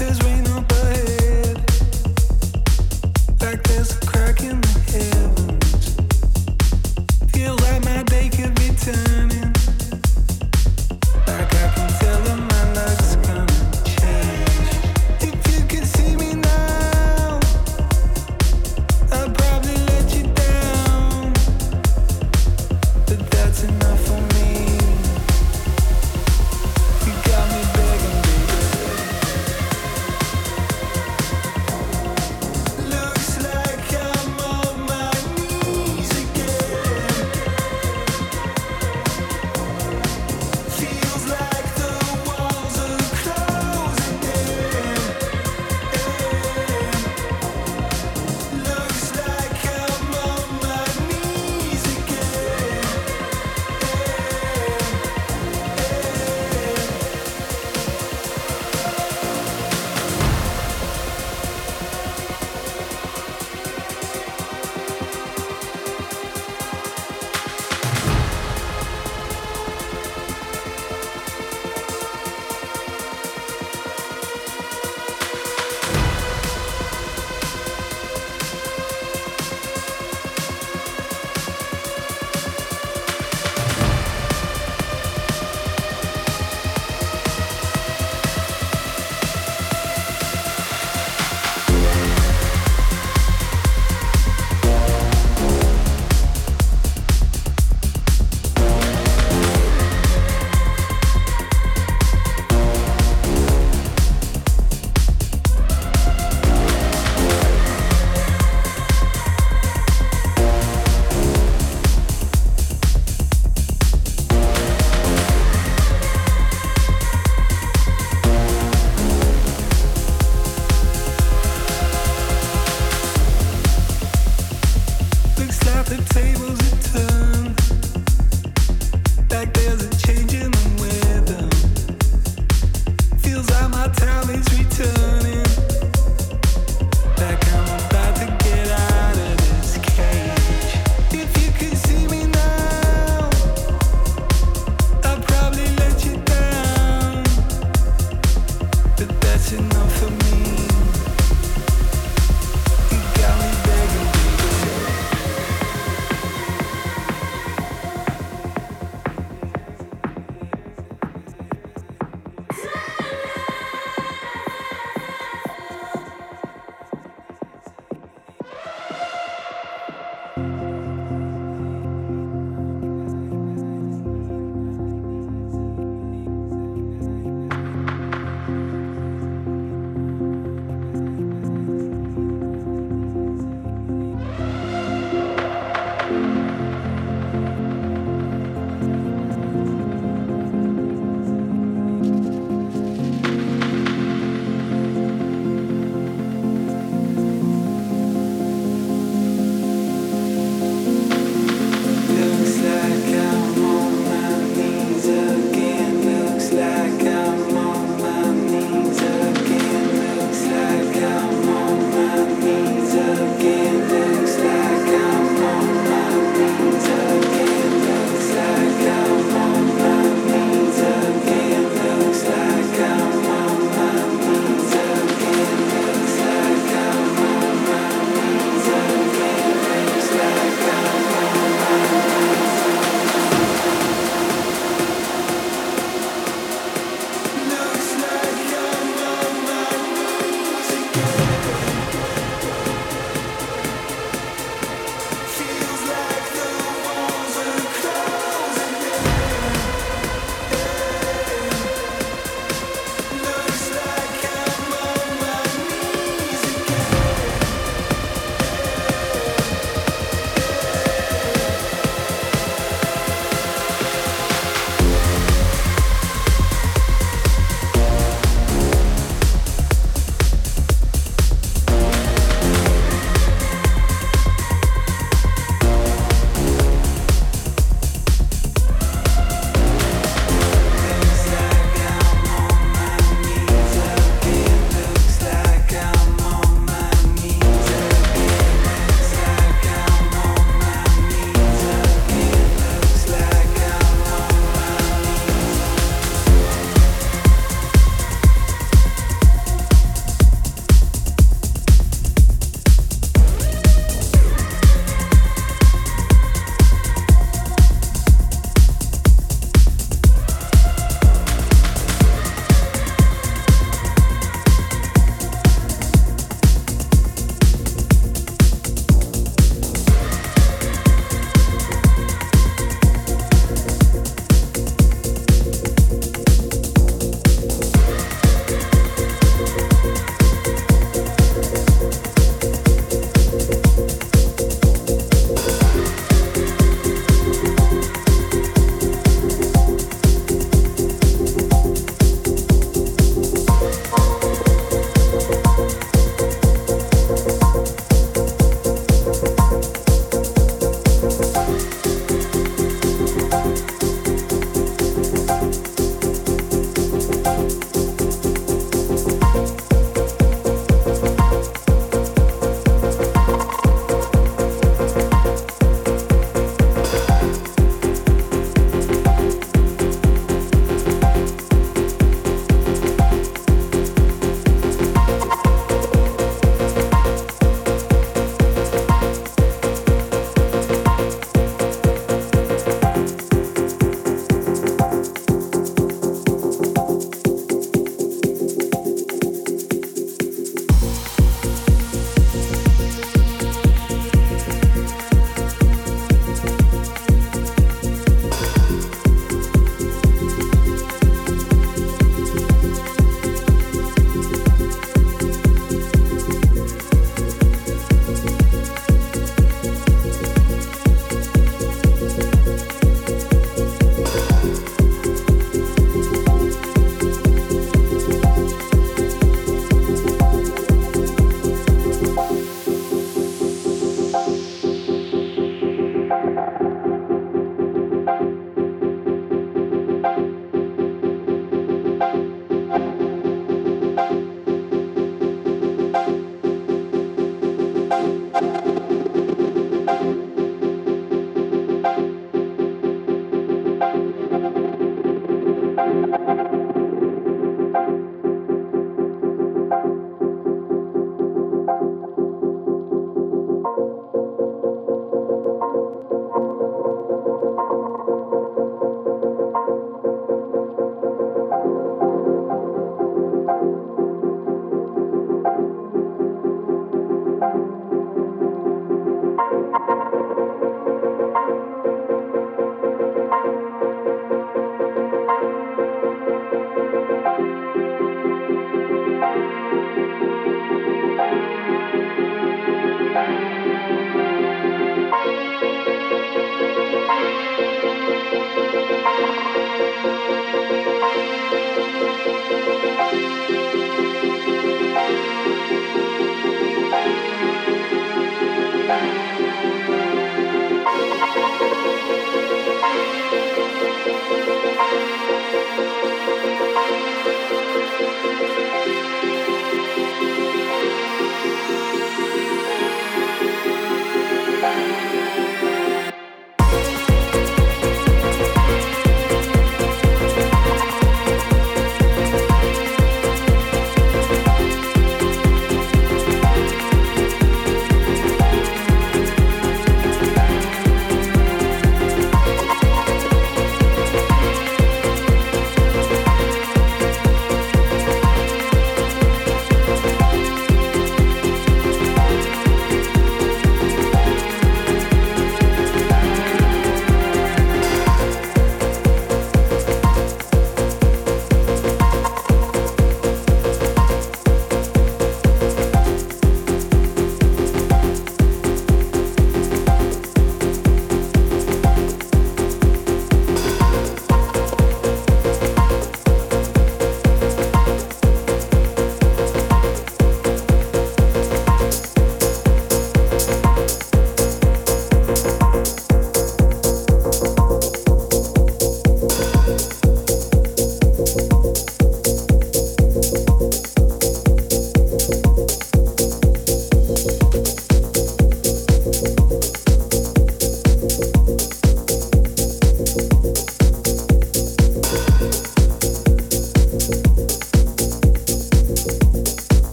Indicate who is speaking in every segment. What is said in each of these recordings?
Speaker 1: is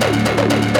Speaker 1: Thank you.